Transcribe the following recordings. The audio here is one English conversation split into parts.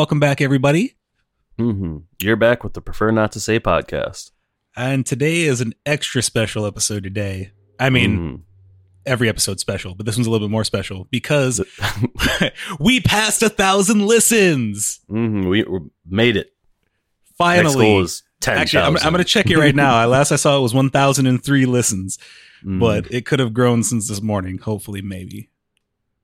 Welcome back, everybody. hmm You're back with the Prefer Not to Say podcast. And today is an extra special episode today. I mean, Mhm. every episode special, but this one's a little bit more special because we passed a thousand listens. Mhm, we, we made it. Finally. goal is ten. Actually, I'm, I'm going to check it right now. I- Last I saw it was 1,003 listens, Mm-hmm. but it could have grown since this morning. Hopefully, maybe.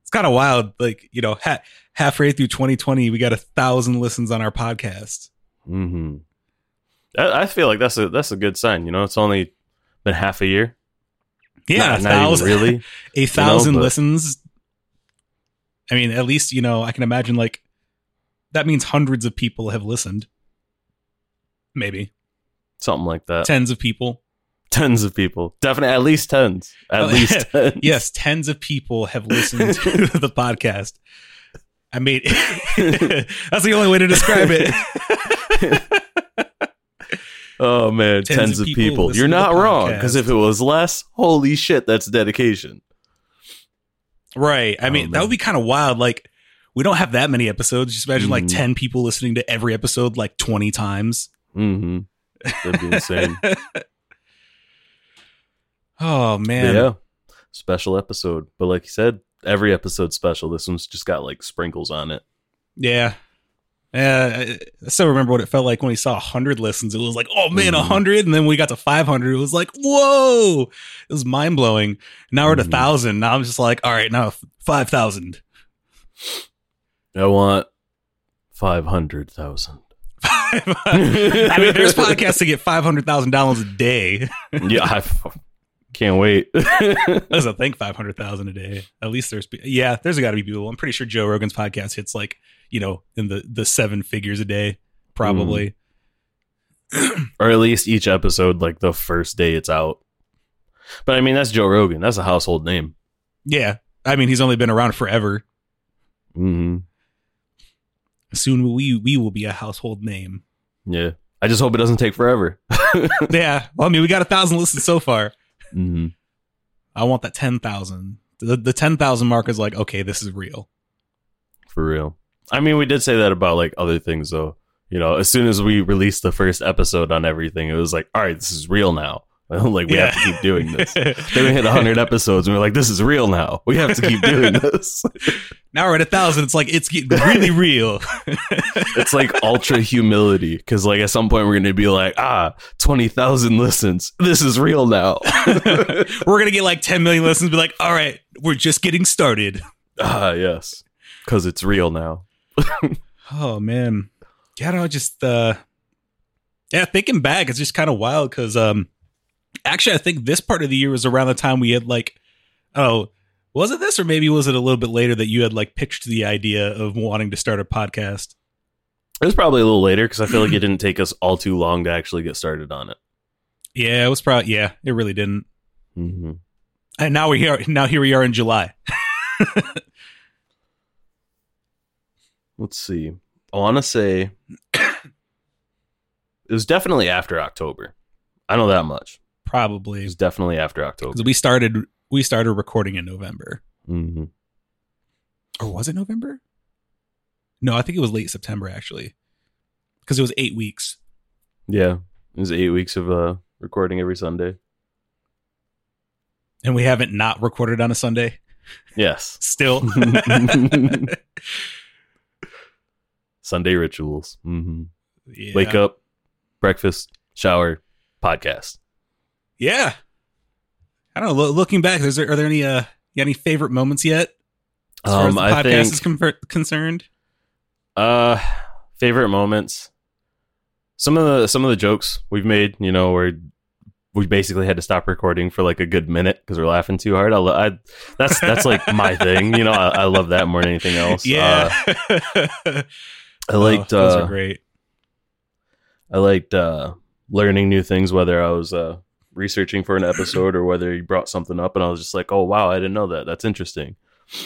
It's kind of wild. Like, you know, ha- halfway through 2020, we got a thousand listens on our podcast. hmm I, I feel like that's a that's a good sign. You know, it's only been half a year. Yeah, not, a thousand, really. a thousand but- listens. I mean, at least, you know, I can imagine like that means hundreds of people have listened. Maybe Something like that. tens of people. Tens of people, definitely at least tens. At Oh, least tens. Yes, tens of people have listened to the podcast. I mean, that's the only way to describe it. Oh man, Tens tens, of people people. You're not wrong because if it was less, holy shit, that's dedication. right. I Oh, mean, that would be kind of wild. Like, we don't have that many episodes. Just imagine like Mhm. 10 people listening to every episode like 20 times. hmm That'd be insane. Oh, But man. yeah, special episode. But like you said, every episode's special. This one's just got like sprinkles on it. Yeah. Yeah, I still remember what it felt like when we saw 100 listens. It was like, oh man, Mhm. 100. And then we got to 500, it was like, whoa. It was mind blowing. Now we're at a Mhm. 1,000. Now I'm just like, all right, now 5,000. I want five hundred thousand. I mean, there's podcasts that get 500,000 downloads a day. yeah, I can't wait. I doesn't think 500,000 a day. At least there's, yeah, there's got to be people. I'm pretty sure Joe Rogan's podcast hits like, you know, in the, the seven figures a day, probably. or at least each episode, like the first day it's out. But I mean, that's Joe Rogan. That's a household name. Yeah. I mean, he's only been around forever. hmm Soon we we will be a household name. Yeah. I just hope it doesn't take forever. yeah. Well, I mean, we got a thousand listens so far. Hmm I want that ten thousand. The the ten thousand mark is like, okay, this is real. For real. I mean, we did say that about like other things, though. You know, as soon as we released the first episode on everything, it was like, all right, this is real now. like, we have to keep doing this. Then we hit 100 episodes and we're like, this is real now. We have to keep doing this. now we're at a thousand. It's like it's getting really real. it's like ultra humility because, like, at some point we're going to be like, ah, 20,000 listens. This is real now. we're gonna get like ten million listens. Be like, all right, we're just getting started. ah, yes. Because it's real now. Oh man, yeah, I don't know, just uh, yeah, thinking back, it's just kind of wild because um, actually, I think this part of the year was around the time we had like, oh, was it this or maybe was it a little bit later that you had like pitched the idea of wanting to start a podcast? It was probably a little later because I feel like it didn't take us all too long to actually get started on it. Yeah, it was probably yeah, it really didn't. hmm And now we're here. Now here we are in July. Let's see. I want to say it was definitely after October. I know that much. It Probably was definitely after October. because we started we started recording in November, hmm or was it November? No, I think it was late September actually, because it was eight weeks. Yeah, it was eight weeks of uh, recording every Sunday. and we haven't not recorded on a Sunday Yes, still. Sunday rituals. Mm-hmm. Yeah. Wake up, breakfast, shower, podcast. Yeah. I don't know. lo- looking back, is there, are there any uh any favorite moments yet? As far as Um, the podcast think is conver- concerned. Uh, favorite moments. Some of the some of the jokes we've made, you know, where we basically had to stop recording for like a good minute because we're laughing too hard. I, lo- I that's that's like my thing, you know. I, I love that more than anything else. Yeah. Uh, I liked Oh, those uh, are great. I liked uh, learning new things, whether I was uh, researching for an episode or whether you brought something up, and I was just like, "Oh wow, I didn't know that. That's interesting."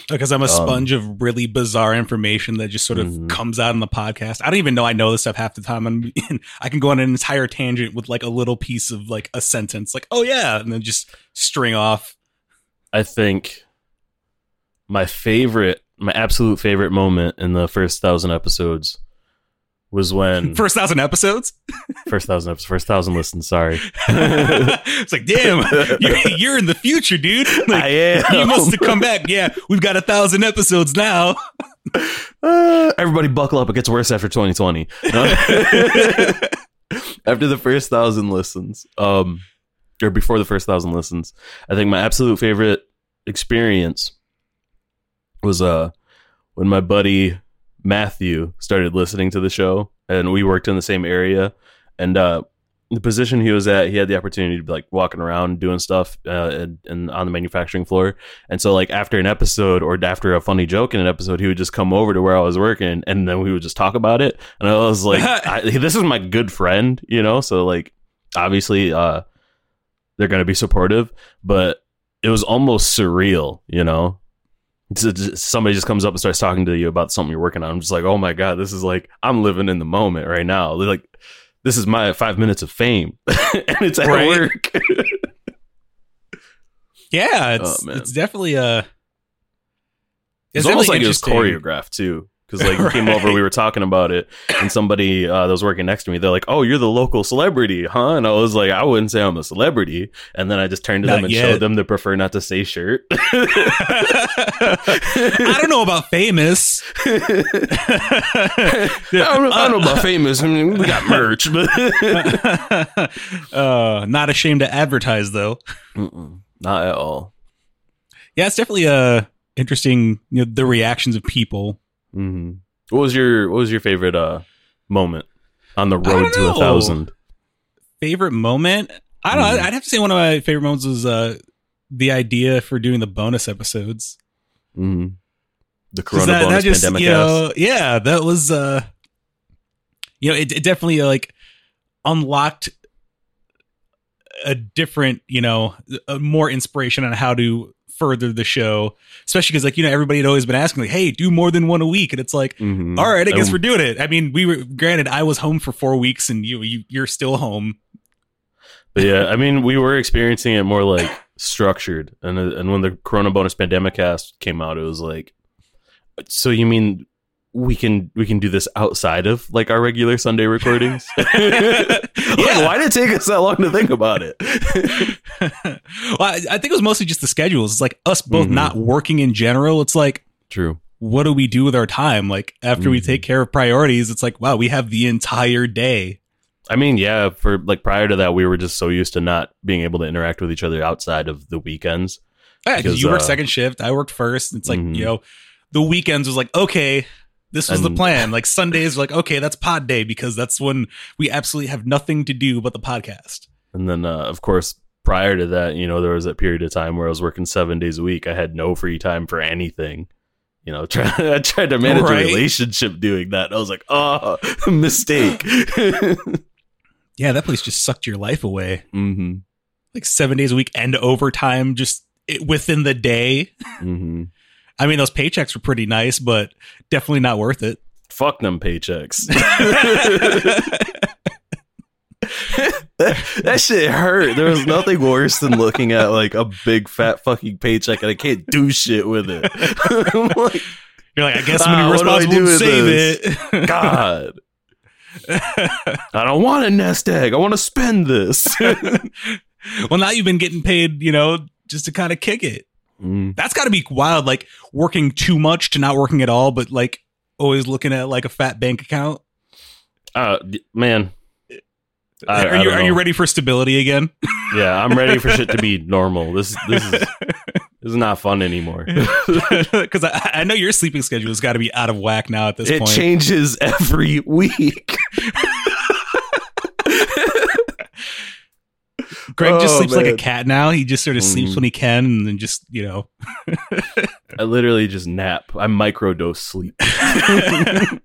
Because I'm a um, sponge of really bizarre information that just sort of Mhm. comes out in the podcast. I don't even know I know this stuff half the time. I'm, I can go on an entire tangent with like a little piece of like a sentence, like "Oh yeah," and then just string off. I think my favorite, my absolute favorite moment in the first thousand episodes was when First thousand episodes. first thousand episodes, first thousand listens. Sorry, it's like, damn, you're, you're in the future, dude. Like, I am. you must have come back. Yeah, we've got a thousand episodes now. Uh, everybody buckle up. It gets worse after 2020. After the first thousand listens, um, or before the first thousand listens, I think my absolute favorite experience was uh when my buddy Matthew started listening to the show, and we worked in the same area, and uh, the position he was at, he had the opportunity to be like walking around doing stuff uh, and, and on the manufacturing floor. And so, like after an episode or after a funny joke in an episode, he would just come over to where I was working, and then we would just talk about it. And I was like, I, "This is my good friend," you know. So like, obviously, uh, they're gonna be supportive, but it was almost surreal, you know. Somebody just comes up and starts talking to you about something you're working on. I'm just like, oh my god, this is like I'm living in the moment right now. Like, this is my five minutes of fame, and it's at Right. work. Yeah, it's Oh, it's definitely uh, a. It's, almost like definitely it was choreographed too. Because like you came over, we were talking about it, and somebody uh, that was working next to me, they're like, "Oh, you're the local celebrity, huh?" And I was like, "I wouldn't say I'm a celebrity." And then I just turned to Not them and yet. showed them the prefer not to say shirt. I don't know about famous. I don't, know- I don't know about famous. I mean, we got merch, but uh, not ashamed to advertise though. Mm-mm, not at all. Yeah, it's definitely uh interesting. You know, the reactions of people. Hmm What was your What was your favorite uh moment on the road to a thousand? Favorite moment? I don't. Know. I'd have to say one of my favorite moments was uh the idea for doing the bonus episodes. hmm The 'Cause Corona that- bonus that just, pandemic you know, yeah, that was uh you know, it, it definitely uh, like unlocked a different, you know, a more inspiration on how to further the show, especially because like you know everybody had always been asking like, "Hey, do more than one a week," and it's like, Mhm. all right, I guess Um, we're doing it. I mean, we were granted I was home for four weeks, and you, you you're still home. But yeah, I mean, we were experiencing it more like structured, and and when the Corona bonus pandemic cast came out, it was like, so you mean we can we can do this outside of like our regular Sunday recordings? Like, why did it take us that long to think about it? well, I, I think it was mostly just the schedules. It's like us both Mhm. not working in general. It's like True. what do we do with our time? Like after we Mhm. take care of priorities, it's like, wow, we have the entire day. I mean, yeah, for like prior to that, we were just so used to not being able to interact with each other outside of the weekends. Yeah, because you worked uh, second shift, I worked first. It's like, Mhm. you know, the weekends was like, okay, this was the plan. Like Sundays were like, okay, that's pod day because that's when we absolutely have nothing to do but the podcast. And then, uh, of course, prior to that, you know, there was that period of time where I was working seven days a week. I had no free time for anything. You know, try, I tried to manage Right. a relationship doing that. I was like, oh, mistake. Yeah, that place just sucked your life away. hmm Like seven days a week and overtime just within the day. hmm I mean, those paychecks were pretty nice, but definitely not worth it. Fuck them paychecks. that, that shit hurt. There was nothing worse than looking at like a big fat fucking paycheck and I can't do shit with it. Like, You're like, I guess Ah, when you're what do I responsible do to with save it. God. I don't want a nest egg. I want to spend this. well, now you've been getting paid, you know, just to kind of kick it. Mm, That's got to be wild. Like working too much to not working at all, but like always looking at like a fat bank account. uh, man. I- are I you are you ready for stability again? Yeah, I'm ready for shit to be normal. This this is this is not fun anymore. Because I, I know your sleeping schedule has got to be out of whack now at this It point. changes every week. Greg just Oh, sleeps like a cat now. He just sort of sleeps Mhm. when he can, and then just you know. I literally just nap. I microdose sleep.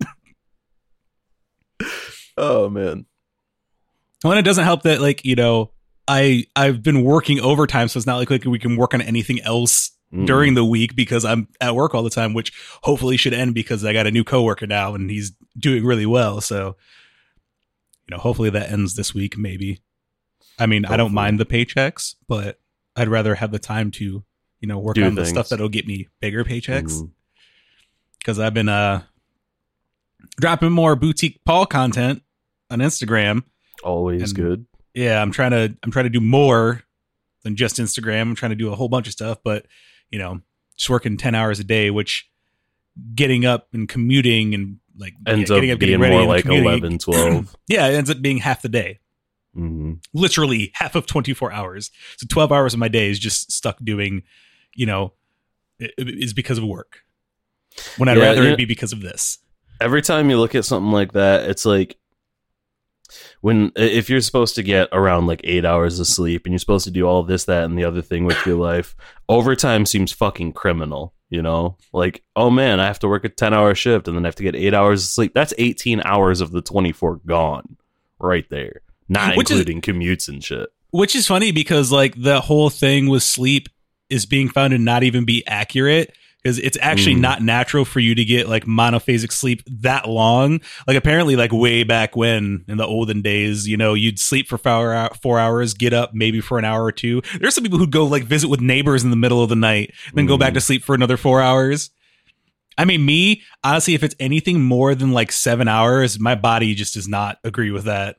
oh man. Well, and it doesn't help that like you know I I've been working overtime, so it's not like, like we can work on anything else Mm. during the week because I'm at work all the time, which hopefully should end because I got a new coworker now and he's doing really well. So you know, hopefully that ends this week. Maybe. I mean, I don't mind the paychecks, but I'd rather have the time to you know work Do on the stuff that'll get me bigger paychecks Mhm. because I've been uh dropping more boutique Paul content on Instagram. Always And- good. Yeah, I'm trying to I'm trying to do more than just Instagram. I'm trying to do a whole bunch of stuff, but you know, just working 10 hours a day, which getting up and commuting and like Ends yeah, up getting up, being getting ready more like commuting- 11, 12. Yeah, it ends up being half the day. Hmm Literally half of 24 hours. So 12 hours of my day is just stuck doing, you know, is because of work. When I'd Yeah, rather yeah. it be because of this. Every time you look at something like that, it's like when if you're supposed to get around like eight hours of sleep and you're supposed to do all this, that, and the other thing with your life, overtime seems fucking criminal. You know, like oh man, I have to work a ten hour shift and then I have to get eight hours of sleep. That's eighteen hours of the twenty four gone right there, not Which is- including commutes and shit. Which is funny because like the whole thing with sleep is being found to not even be accurate because it's actually Mm. not natural for you to get like monophasic sleep that long. Like apparently, like way back when in the olden days, you know, you'd sleep for four, four hours, get up maybe for an hour or two. There's some people who'd go like visit with neighbors in the middle of the night, then go back Mm. to sleep for another four hours. I mean, me honestly, if it's anything more than like seven hours, my body just does not agree with that.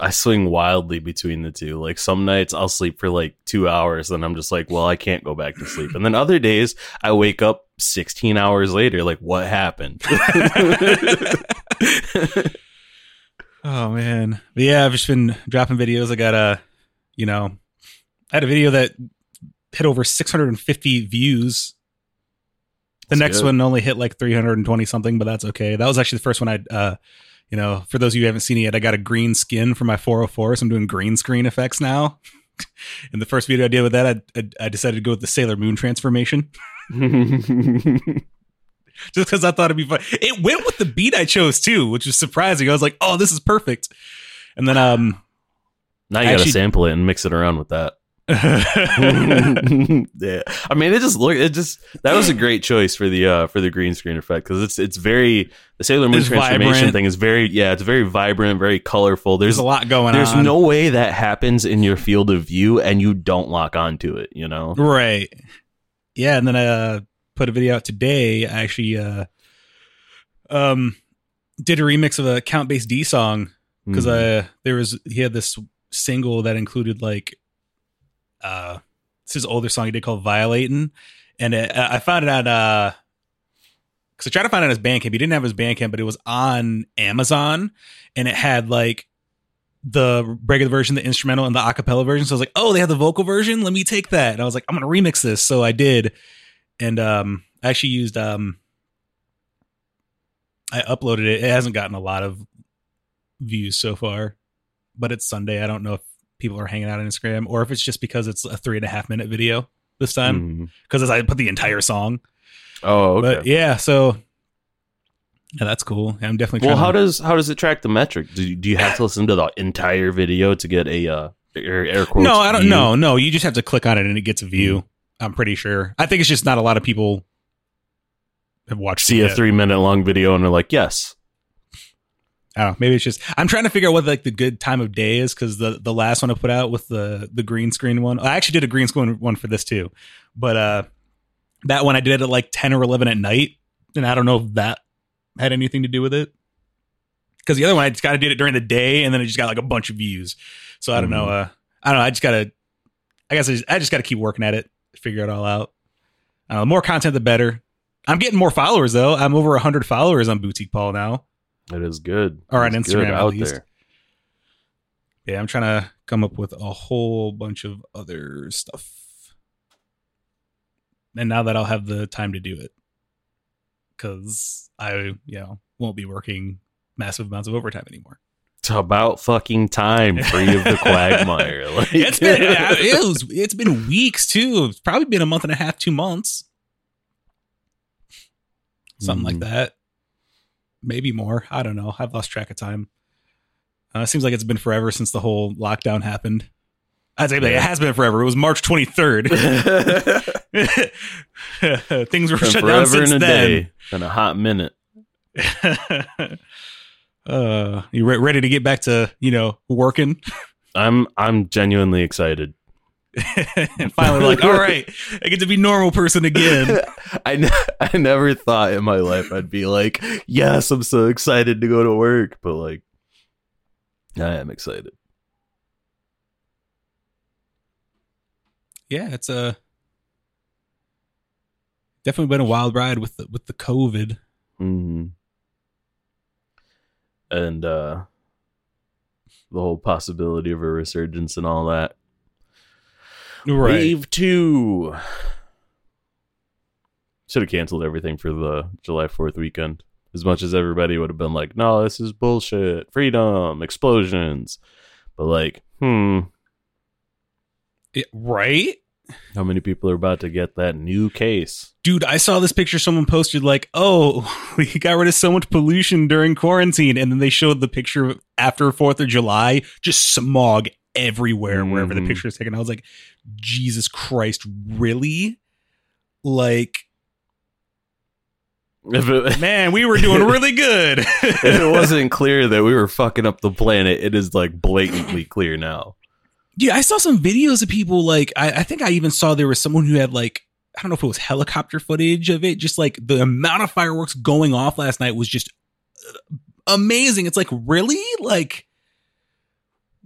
I swing wildly between the two. Like some nights I'll sleep for like two hours, and I'm just like, well, I can't go back to sleep. And then other days I wake up 16 hours later, like, what happened? Oh man, but yeah, I've just been dropping videos. I got a, you know, I had a video that hit over 650 views. The That's next good. one only hit like 320 something, but that's okay. That was actually the first one I, uh, you know, for those of you who haven't seen it yet, I got a green skin for my 404, so I'm doing green screen effects now. In the first video I did with that, I, I, I decided to go with the Sailor Moon transformation just because I thought it'd be fun. It went with the beat I chose too, which was surprising. I was like, oh, this is perfect. And then, um, now you gotta Actually- sample it and mix it around with that. yeah, I mean, it just look. It just that was a great choice for the uh for the green screen effect because it's it's very the Sailor Moon It's transformation vibrant. thing is very yeah it's very vibrant, very colorful. there's There's a lot going on. there's on. no way that happens in your field of view and you don't lock onto it. You know. right. Yeah, and then I uh, put a video out today. I actually uh, um did a remix of a Count Bass D song because Mhm. I there was he had this single that included like uh it's his older song he did called Violating, and it, I found it on uh because I tried to find on his Bandcamp. He didn't have his Bandcamp, but it was on Amazon, and it had like the regular version, the instrumental, and the acapella version. So I was like, oh, they have the vocal version. Let me take that. And I was like, I'm gonna remix this. So I did, and um, I actually used um, I uploaded it. It hasn't gotten a lot of views so far, but it's Sunday. I don't know if people are hanging out on Instagram or if it's just because it's a three and a half minute video this time Mhm. because I put the entire song. Oh, okay. But yeah, so yeah, that's cool. I'm definitely well, how to, does how does it track the metric? Do you, do you have to listen to the entire video to get a uh, air, air quotes? No, I don't know. No, you just have to click on it and it gets a view. I'm pretty sure. I think it's just not a lot of people have watched See a yet. three minute long video and they're like, yes. I don't know. Maybe it's just I'm trying to figure out what like the good time of day is because the the last one I put out with the the green screen one. I actually did a green screen one for this too, but uh, that one I did it at like ten or eleven at night, and I don't know if that had anything to do with it. Because the other one I just kind of did it during the day, and then it just got like a bunch of views. So I don't know. Uh, I don't know. I just gotta. I guess I just, I just got to keep working at it, figure it all out. Uh, more content, the better. I'm getting more followers though. I'm over hundred followers on Boutique Paul now. It is good. Or on It's good Instagram, at out least. there. Yeah, I'm trying to come up with a whole bunch of other stuff. And now that I'll have the time to do it. Cause I, you know, won't be working massive amounts of overtime anymore. It's about fucking time, free of the quagmire. Like, it's been it was, it's been weeks too. It's probably been a month and a half, two months. Something like Mhm. that. Maybe more. I don't know. I've lost track of time. Uh, it seems like it's been forever since the whole lockdown happened. I'd say it has been forever. It was March 23rd. Things were shut down forever since and a then. day. Been a hot minute. uh, you re- ready to get back to you know working? I'm I'm genuinely excited. And finally, like, all right, I get to be normal person again. I, ne- I never thought in my life I'd be like, yes, I'm so excited to go to work, but like, I am excited. Yeah, it's a definitely been a wild ride with the, with the COVID. hmm And uh, the whole possibility of a resurgence and all that. Wave two. Should have canceled everything for the July 4th weekend. As much as everybody would have been like, no, this is bullshit. Freedom, explosions. But like, hmm, It- right? how many people are about to get that new case? Dude, I saw this picture someone posted like, "Oh, we got rid of so much pollution during quarantine." And then they showed the picture after 4th of July, just smog everywhere wherever the Mhm. picture is taken. I was like, "Jesus Christ, really?" Like, it, man, we were doing really good. if it wasn't clear that we were fucking up the planet, it is like blatantly clear now. Yeah, I saw some videos of people like I, I think I even saw there was someone who had like I don't know if it was helicopter footage of it. Just like the amount of fireworks going off last night was just uh, amazing. It's like really like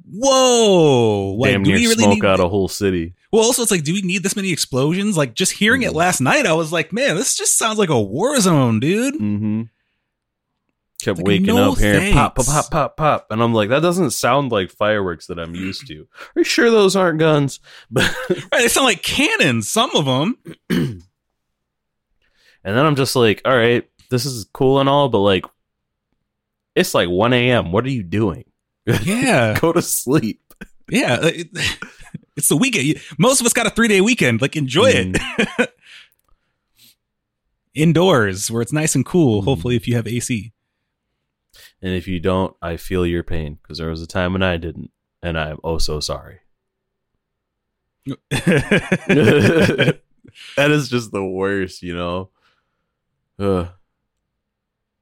whoa, like Damn do near really smoke out a whole city. well, also it's like do we need this many explosions? Like just hearing it Mhm. last night, I was like, man, this just sounds like a war zone, dude. Mm-hmm. Kept Like, waking no up hearing pop, pop, pop, pop, pop, and I'm like, that doesn't sound like fireworks that I'm used to. Are you sure those aren't guns? But Right, they sound like cannons. Some of them. and then I'm just like, all right, this is cool and all, but like, it's like 1 a.m. What are you doing? Yeah. Go to sleep. Yeah, it- it's the weekend. Most of us got a three day weekend. Like, enjoy it indoors where it's nice and cool. Mm. Hopefully, if you have AC. And if you don't, I feel your pain because there was a time when I didn't, and I'm oh so sorry. that is just the worst, you know. Ugh.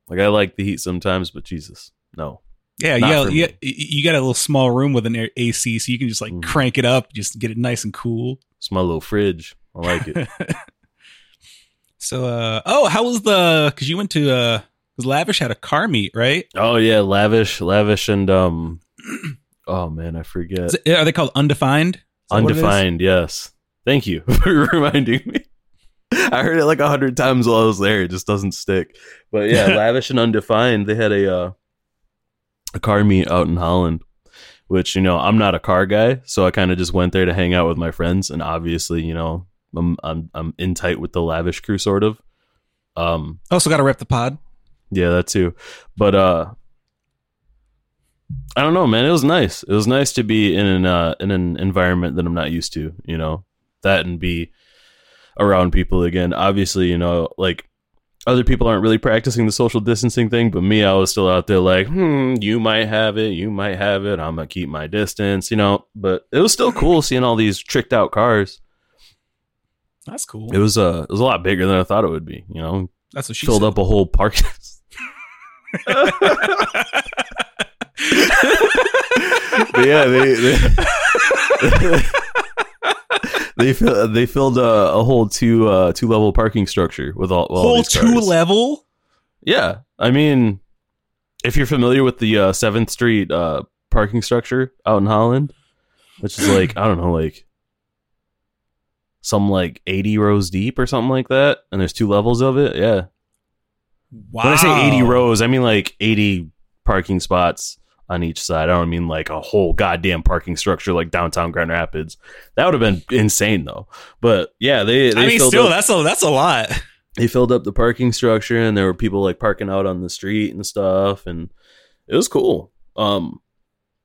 Like I like the heat sometimes, but Jesus, no. Yeah, yeah, yeah. You got a little small room with an AC, so you can just like Mm. crank it up, just get it nice and cool. It's my little fridge. I like it. So, uh, oh, how was the? Because you went to uh, because Lavish had a car meet, right? oh yeah, lavish, lavish, and um. Oh man, I forget. It- are they called undefined? Is that what it is? Undefined, yes. Thank you for reminding me. I heard it like a hundred times while I was there. It just doesn't stick. But yeah, lavish and undefined. They had a uh, a car meet out in Holland, which you know I'm not a car guy, so I kind of just went there to hang out with my friends, and obviously you know I'm I'm I'm in tight with the lavish crew, sort of. Um, Also, got to rep the pod. yeah, that too. But uh I don't know, man. It was nice. It was nice to be in an uh, in an environment that I'm not used to, you know. That and be around people again. Obviously, you know, like other people aren't really practicing the social distancing thing, but me, I was still out there like, hmm, you might have it, you might have it. I'm gonna keep my distance, you know. But it was still cool seeing all these tricked out cars. That's cool. It was uh, it was a lot bigger than I thought it would be. You know, That's what she filled said. up a whole park. but yeah, they they, they, fill, they filled a, a whole two uh, two level parking structure with all, all Whole these two level. Yeah, I mean, if you're familiar with the uh, Seventh Street uh, parking structure out in Holland, which is like I don't know, like some like eighty rows deep or something like that, and there's two levels of it. Yeah, Wow. when I say 80 rows, I mean like 80 parking spots on each side. I don't mean like a whole goddamn parking structure like downtown Grand Rapids. That would have been insane though. But yeah, they, they I mean, still, up, that's a that's a lot. they filled up the parking structure and there were people like parking out on the street and stuff and it was cool. Um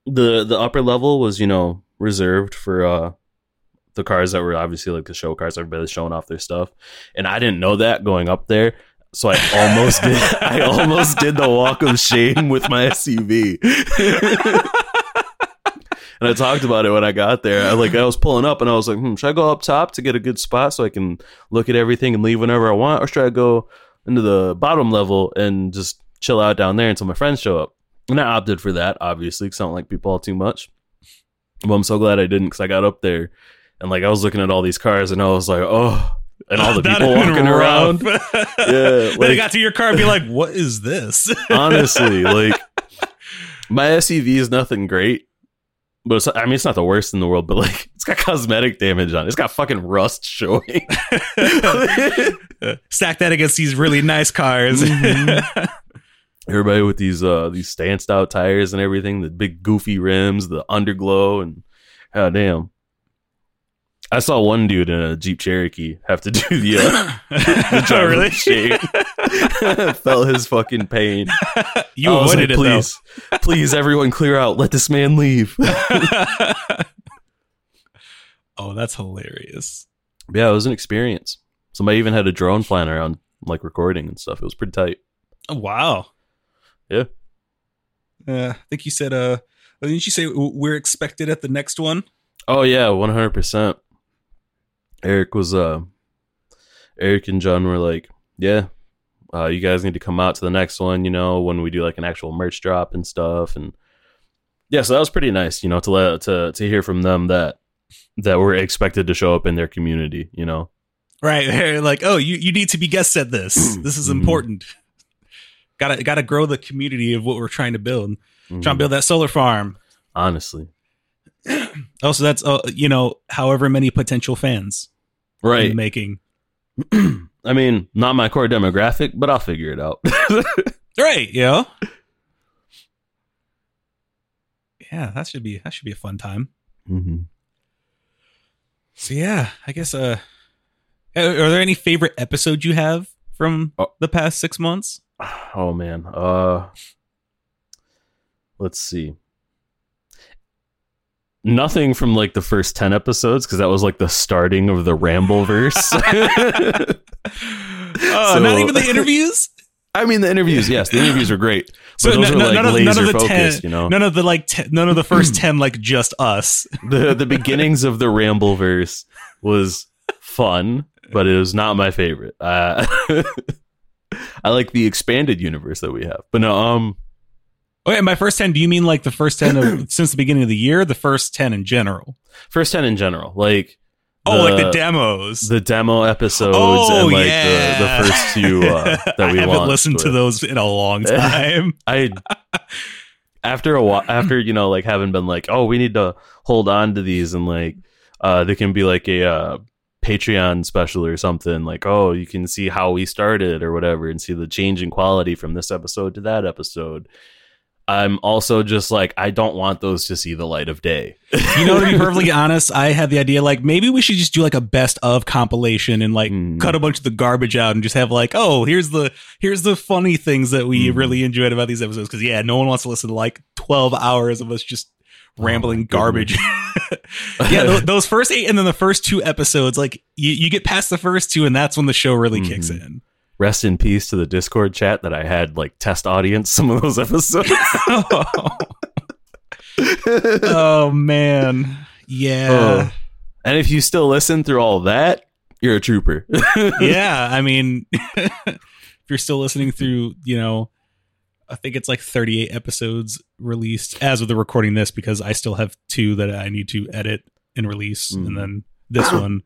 the the upper level was, you know, reserved for uh the cars that were obviously like the show cars, everybody was showing off their stuff. And I didn't know that going up there. So I almost did I almost did the walk of shame with my SUV. and I talked about it when I got there. I like I was pulling up and I was like, hmm, should I go up top to get a good spot so I can look at everything and leave whenever I want, or should I go into the bottom level and just chill out down there until my friends show up? And I opted for that, obviously, because I don't like people all too much. But I'm so glad I didn't because I got up there and like I was looking at all these cars, and I was like, oh, and all the That'd people have been walking around. rough. Yeah, then like- I got to your car and be like, "What is this?" Honestly, like my SUV is nothing great, but it's, I mean it's not the worst in the world. But like it's got cosmetic damage on it. It's got fucking rust showing. Stack that against these really nice cars. Mhm. Everybody with these uh these stanced out tires and everything, the big goofy rims, the underglow, and god damn. I saw one dude in a Jeep Cherokee have to do the, uh, the oh, driver's really? shade. Felt his fucking pain. you I was avoided like, it please, please, everyone, clear out. Let this man leave. oh, that's hilarious. yeah, it was an experience. Somebody even had a drone flying around, like recording and stuff. It was pretty tight. Oh, wow. Yeah. Uh, I think you said. Uh, didn't you say we're expected at the next one? Oh yeah, one hundred percent. Eric was uh, Eric and John were like, yeah, uh, you guys need to come out to the next one. You know, when we do like an actual merch drop and stuff, and yeah, so that was pretty nice. You know, to let to to hear from them that that we're expected to show up in their community. You know. Right. They're like, oh, you, you need to be guests at this. This is important. Gotta gotta grow the community of what we're trying to build. Trying to build that solar farm. honestly, Oh, so that's uh, you know, however many potential fans in right? the making. I mean, not my core demographic, but I'll figure it out. Right, you know? Yeah, that should be that should be a fun time. mm-hmm. So yeah, I guess uh are are there any favorite episodes you have from Oh. the past six months? Oh man. Uh let's see. Nothing from like the first 10 episodes because that was like the starting of the Ramble verse. Oh, So- not even the interviews? I mean the interviews, yes, the interviews are great. So no- are no- like none of- laser none of the focused, 10 you know. None of the like none of the first 10 like just us. The the beginnings of the Ramble verse was fun, but it was not my favorite. Uh, I like the expanded universe that we have. But no, um Okay, and by first 10 do you mean like the first 10 of since the beginning of the year, the first 10 in general? first 10 in general. Like Oh, like the demos. the demo episodes oh, and like yeah. the, the first two uh, that I we haven't launched listened to those in a long time. I after a while after you know like having been like oh we need to hold on to these and like uh they can be like a uh Patreon special or something like oh you can see how we started or whatever and see the change in quality from this episode to that episode. I'm also just like I don't want those to see the light of day. you know, to be perfectly honest, I had the idea like maybe we should just do like a best of compilation and like Mm. cut a bunch of the garbage out and just have like, oh, here's the here's the funny things that we Mm. really enjoyed about these episodes. Because yeah, no one wants to listen to like twelve hours of us just Oh rambling goodness. garbage. yeah, th- those first eight and then the first two episodes, like you, you get past the first two, and that's when the show really kicks Mhm. in. Rest in peace to the Discord chat that I had like test audience some of those episodes. oh man, yeah. Oh. And if you still listen through all that, you're a trooper. yeah, I mean, if you're still listening through, you know, I think it's like 38 episodes released as of the recording this because I still have two that I need to edit and release, Mm. and then this one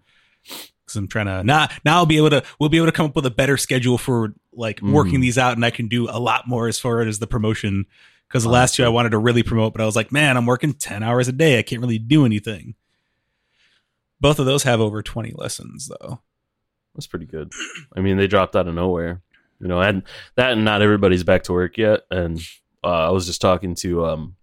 because I'm trying to now now I'll be able to we'll be able to come up with a better schedule for like working Mm. these out, and I can do a lot more as far as the promotion. Because the last two I wanted to really promote, but I was like, man, I'm working 10 hours a day. I can't really do anything. Both of those have over 20 lessons though. That's pretty good. I mean, they dropped out of nowhere. You know, and that and not everybody's back to work yet. And uh, I was just talking to um,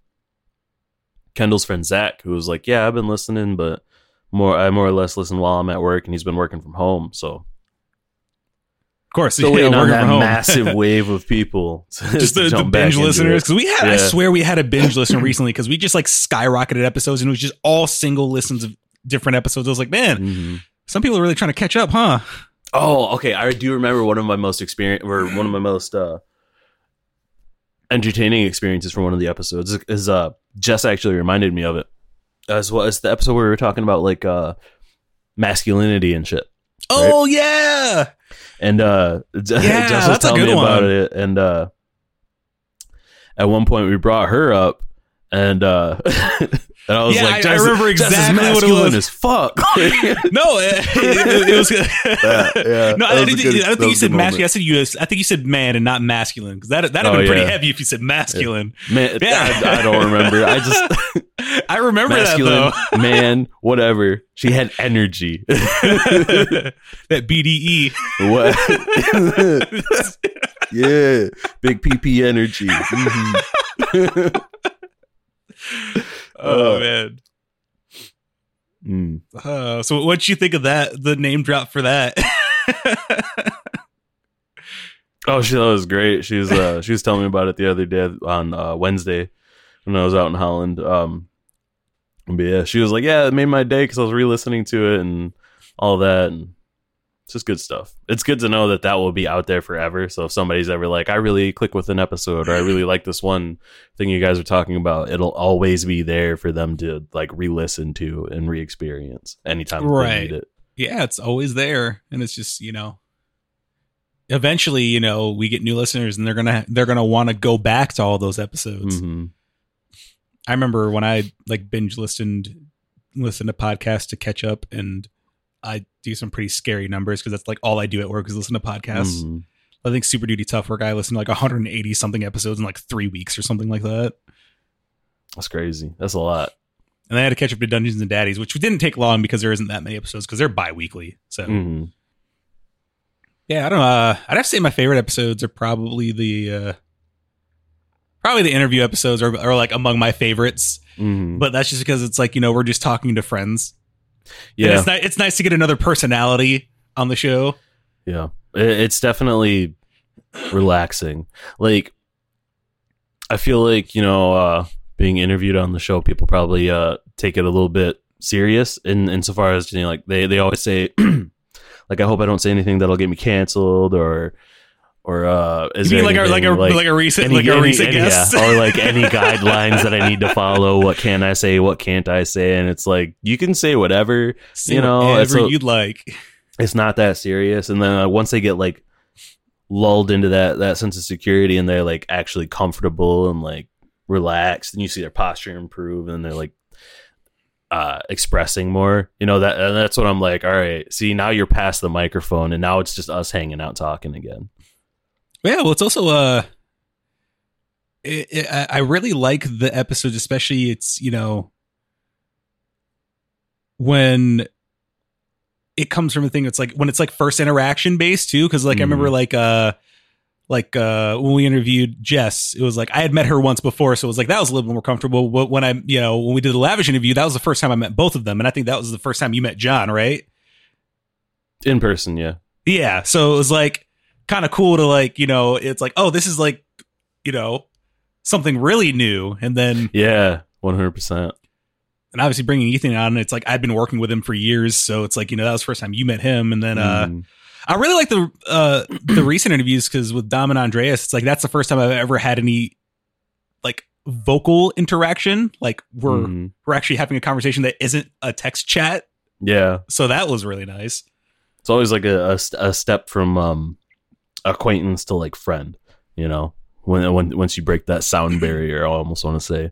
Kendall's friend Zach, who was like, "Yeah, I've been listening, but more I more or less listen while I'm at work, and he's been working from home, so Of course, still yeah, waiting on that massive wave of people. just the, the binge listeners because we had I Yeah. swear we had a binge listener recently because we just like skyrocketed episodes and it was just all single listens of different episodes. I was like, man, Mhm. some people are really trying to catch up, huh? Oh, okay. I do remember one of my most experience or one of my most uh entertaining experiences from one of the episodes is, is uh Jess actually reminded me of it. As well as the episode where we were talking about like uh masculinity and shit. Oh yeah, And uh Jess was telling me about one. it and uh at one point we brought her up and uh And I was Yeah, like, I- I remember exactly what it masculine was. as fuck. No, it, it- it was. Yeah, yeah. no, I, was good- I don't think you said masculine. I said you. I think you said man and not masculine because that that'd have Oh, been pretty yeah. heavy if you said masculine. Man, Yeah. I, I don't remember. I just I remember masculine that man, whatever. She had energy. that. BDE. what? yeah, big PP energy. Mhm. Oh Uh, man. Mm. Uh, so what'd you think of that? The name drop for that. Oh, she that was great. She was uh, she was telling me about it the other day on uh, Wednesday when I was out in Holland. Um, but yeah, she was like, "Yeah, it made my day because I was re-listening to it and all that." And it's just good stuff. It's good to know that that will be out there forever. So if somebody's ever like, "I really click with an episode," or "I really like this one thing you guys are talking about," it'll always be there for them to like re-listen to and re-experience anytime they Right. need it. yeah, it's always there, and it's just you know. Eventually, you know, we get new listeners, and they're gonna they're gonna want to go back to all those episodes. hmm I remember when I like binge listened listened to podcasts to catch up, and I do some pretty scary numbers because that's like all I do at work is listen to podcasts. Mhm. I think Super Duty Tough Work I listened to like 180 something episodes in like three weeks or something like that. That's crazy. That's a lot. And I had to catch up to Dungeons and Daddies, which didn't take long because there isn't that many episodes because they're bi-weekly. So hmm yeah, I don't know. Uh, I'd have to say my favorite episodes are probably the uh, probably the interview episodes are, are like among my favorites. hmm But that's just because it's like you know we're just talking to friends. And Yeah. it's, ni- it's nice to get another personality on the show. Yeah, it's definitely relaxing. Like, I feel like you know, uh, being interviewed on the show, people probably uh, take it a little bit serious. In insofar as you know, like they they always say, like, I hope I don't say anything that'll get me canceled, or or uh, is you mean there like a, like a like, a recent any- like a any- recent any- guest? yeah, or like any guidelines that I need to follow. What can I say? What can't I say? And it's like you can say whatever. Say you know, whatever you'd like. it's not that serious and then uh, once they get like lulled into that that sense of security and they're like actually comfortable and like relaxed and you see their posture improve and they're like uh expressing more you know that and that's what i'm like all right see now you're past the microphone and now it's just us hanging out talking again Yeah, well, it's also uh, it, it, I I really like the episodes, especially it's you know when it comes from a thing. It's like when it's like first interaction based too, because like I remember Mhm. like uh like uh when we interviewed Jess, it was like I had met her once before, so it was like that was a little bit more comfortable. But when I you know when we did the lavish interview, that was the first time I met both of them, and I think that was the first time you met John, right? in person yeah Yeah. So it was like kind of cool to like, you know, it's like, oh, this is like, you know, something really new. And then, yeah 100% and obviously bringing Ethan on, it's like I've been working with him for years. So it's like, you know, that was the first time you met him. And then, uh, Mm. I really like the, uh, the recent interviews because with Dom and Andreas, it's like that's the first time I've ever had any like vocal interaction. Like we're, Mhm. we're actually having a conversation that isn't a text chat. yeah So that was really nice. it's always like a, a, a step from um acquaintance to like friend you know when when once you break that sound barrier i almost want to say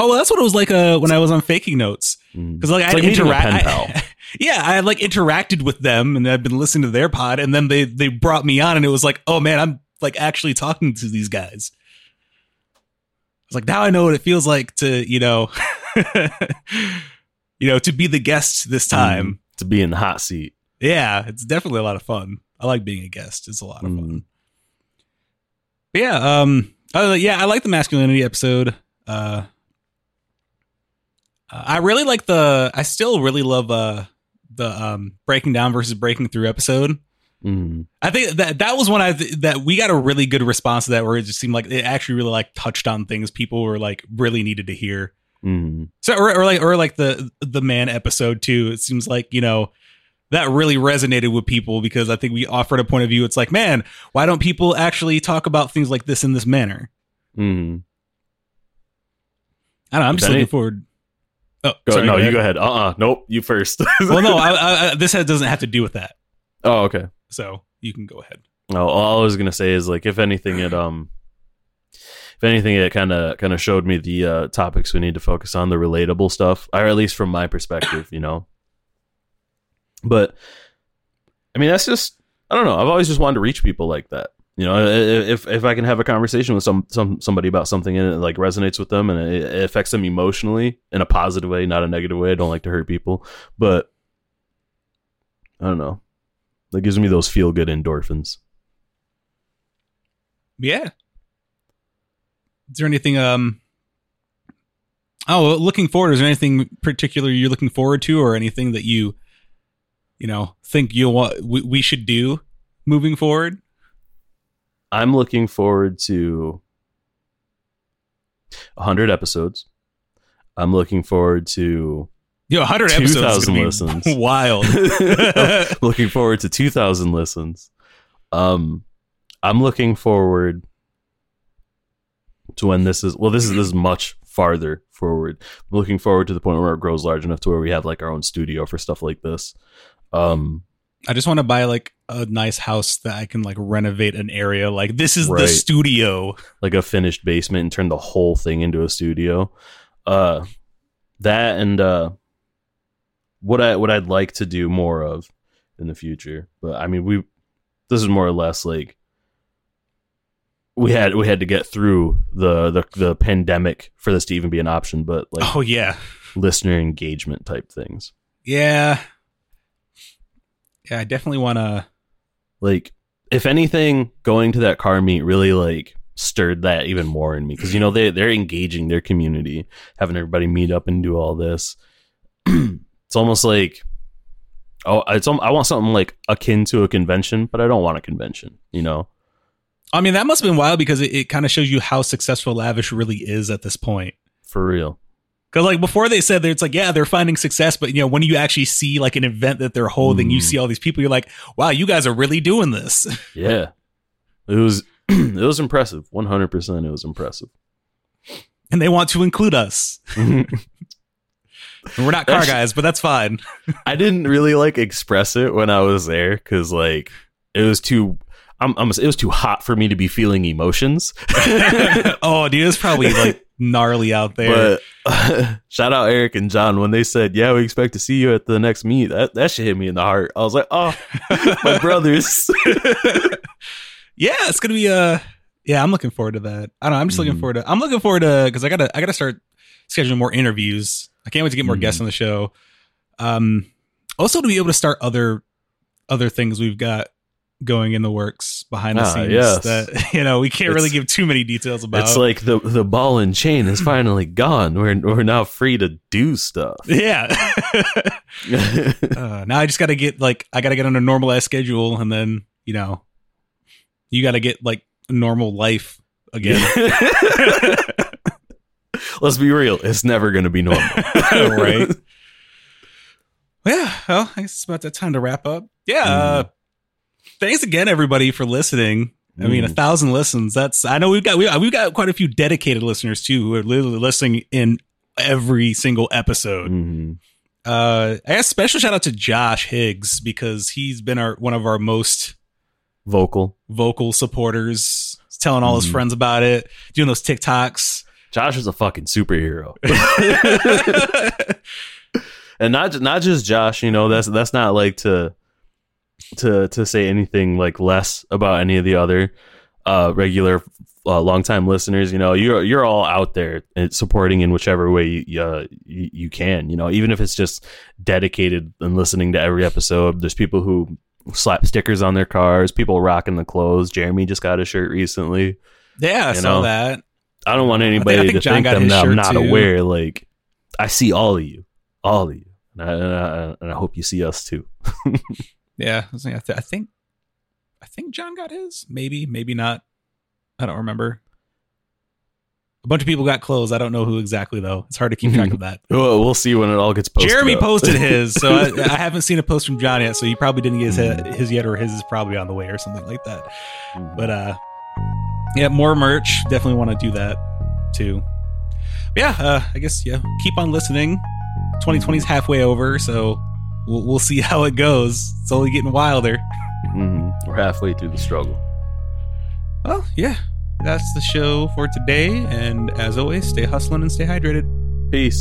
Oh, well, that's what it was like uh, when I was on faking notes. Mm. Because like It's I like meeting a pen interact, pal. yeah, I had like interacted with them and I've been listening to their pod, and then they they brought me on, and it was like, oh man, I'm like actually talking to these guys. I was like, now I know what it feels like to you know, you know, to be the guest this time. Mm. to be in the hot seat Yeah, it's definitely a lot of fun. I like being a guest; it's a lot of fun. Mm. But yeah, um, uh, yeah, I like the masculinity episode. Uh, I really like the. I still really love uh the um breaking down versus breaking through episode. Mm. I think that that was one I th- that we got a really good response to that where it just seemed like it actually really like touched on things people were like really needed to hear. Mm. So or, or like or like the the man episode too. It seems like you know that really resonated with people because I think we offered a point of view. It's like, man, why don't people actually talk about things like this in this manner? Mm. I don't know. I'm just looking forward. Oh, Go, sorry, no, go you go ahead. Uh uh Nope. You first. Well, no, I, I, this doesn't have to do with that. oh, okay. So you can go ahead. No, all I was gonna say is like, if anything, it um, if anything, it kind of kind of showed me the uh, topics we need to focus on, the relatable stuff, or at least from my perspective, you know. But I mean, that's just I don't know. I've always just wanted to reach people like that. You know, if if I can have a conversation with some some somebody about something and it like resonates with them and it, it affects them emotionally in a positive way, not a negative way. I don't like to hurt people, but I don't know. That gives me those feel good endorphins. Yeah. Is there anything um Oh, looking forward, is there anything particular you're looking forward to or anything that you you know, think you'll want we, we should do moving forward? I'm looking forward to 100 episodes. I'm looking forward to Yo, 100 episodes 2,000 listens. Wild. looking forward to 2000 listens. Um I'm looking forward to when this is well this is this is much farther forward. I'm looking forward to the point where it grows large enough to where we have like our own studio for stuff like this. Um I just want to buy like a nice house that I can like renovate an area. Like this is the studio. like a finished basement and turn the whole thing into a studio. Uh that and uh what I what I'd like to do more of in the future. But I mean we this is more or less like we had we had to get through the the, the pandemic for this to even be an option, but like Oh yeah. listener engagement type things. Yeah. Yeah, I definitely want to Like if anything, going to that car meet really like stirred that even more in me because you know they they're engaging their community, having everybody meet up and do all this. it's almost like oh, it's I want something like akin to a convention, but I don't want a convention. You know, I mean, that must have been wild because it, it kind of shows you how successful Lavish really is at this point. for real. Because like before they said that it's like yeah they're finding success, but you know when you actually see like an event that they're holding, you Mm. see all these people, you're like, wow, you guys are really doing this. Yeah, it was it was impressive. One hundred percent, it was impressive. and they want to include us. We're not car Actually- guys, but that's fine. I didn't really like express it when I was there because like it was too. I'm, I'm, it was too hot for me to be feeling emotions. oh, dude, it's probably like gnarly out there. But shout out Eric and John when they said, "Yeah, we expect to see you at the next meet." That that shit hit me in the heart. I was like, "Oh, my brothers." yeah, it's gonna be uh yeah, I'm looking forward to that. I don't know. I'm just looking Mhm. forward to. I'm looking forward to because I gotta I gotta start scheduling more interviews. I can't wait to get more Mhm. guests on the show. Um, also to be able to start other other things we've got going in the works behind the Ah, scenes yes. that you know we can't really give too many details about. it's like the the ball and chain is finally gone. We're we're now free to do stuff. yeah. uh, now I just got to get like I got to get on a normalized schedule, and then you know, you got to get like a normal life again. Let's be real. It's never going to be normal. right. Yeah. Well, I guess it's about that time to wrap up. Yeah. Uh, thanks again, everybody, for listening. I mean, a Mm. thousand listens. That's I know we've got we, we've got quite a few dedicated listeners too who are literally listening in every single episode. Mhm. Uh, I guess special shout out to Josh Higgs because he's been our one of our most Vocal. vocal supporters. He's telling all his Mhm. friends about it, doing those TikToks. Josh is a fucking superhero. and not not just Josh, you know, that's that's not like to to to say anything like less about any of the other uh regular uh, longtime listeners, you know, you're you're all out there supporting in whichever way you, uh, you you can, you know, even if it's just dedicated and listening to every episode. There's people who slap stickers on their cars, people rocking the clothes. Jeremy just got a shirt recently. yeah, I You saw know, that. I don't want I anybody think to John think them that I'm not too. aware. Like, I see all of you, all of you, and I, and I, and I hope you see us too. Yeah, I, I, th- I think, I think John got his. Maybe, maybe not. I don't remember. A bunch of people got clothes. I don't know who exactly though. It's hard to keep track of that. Well, we'll see when it all gets posted. Jeremy up. posted his, so I, I haven't seen a post from John yet. So he probably didn't get his, his yet, or his is probably on the way, or something like that. But uh, yeah, more merch. Definitely want to do that too. But yeah, uh, I guess yeah. Keep on listening. 2020 is halfway over, so we'll, we'll see how it goes. It's only getting wilder. Mhm. we're halfway through the struggle. Well, yeah. that's the show for today. And as always, stay hustling and stay hydrated. Peace.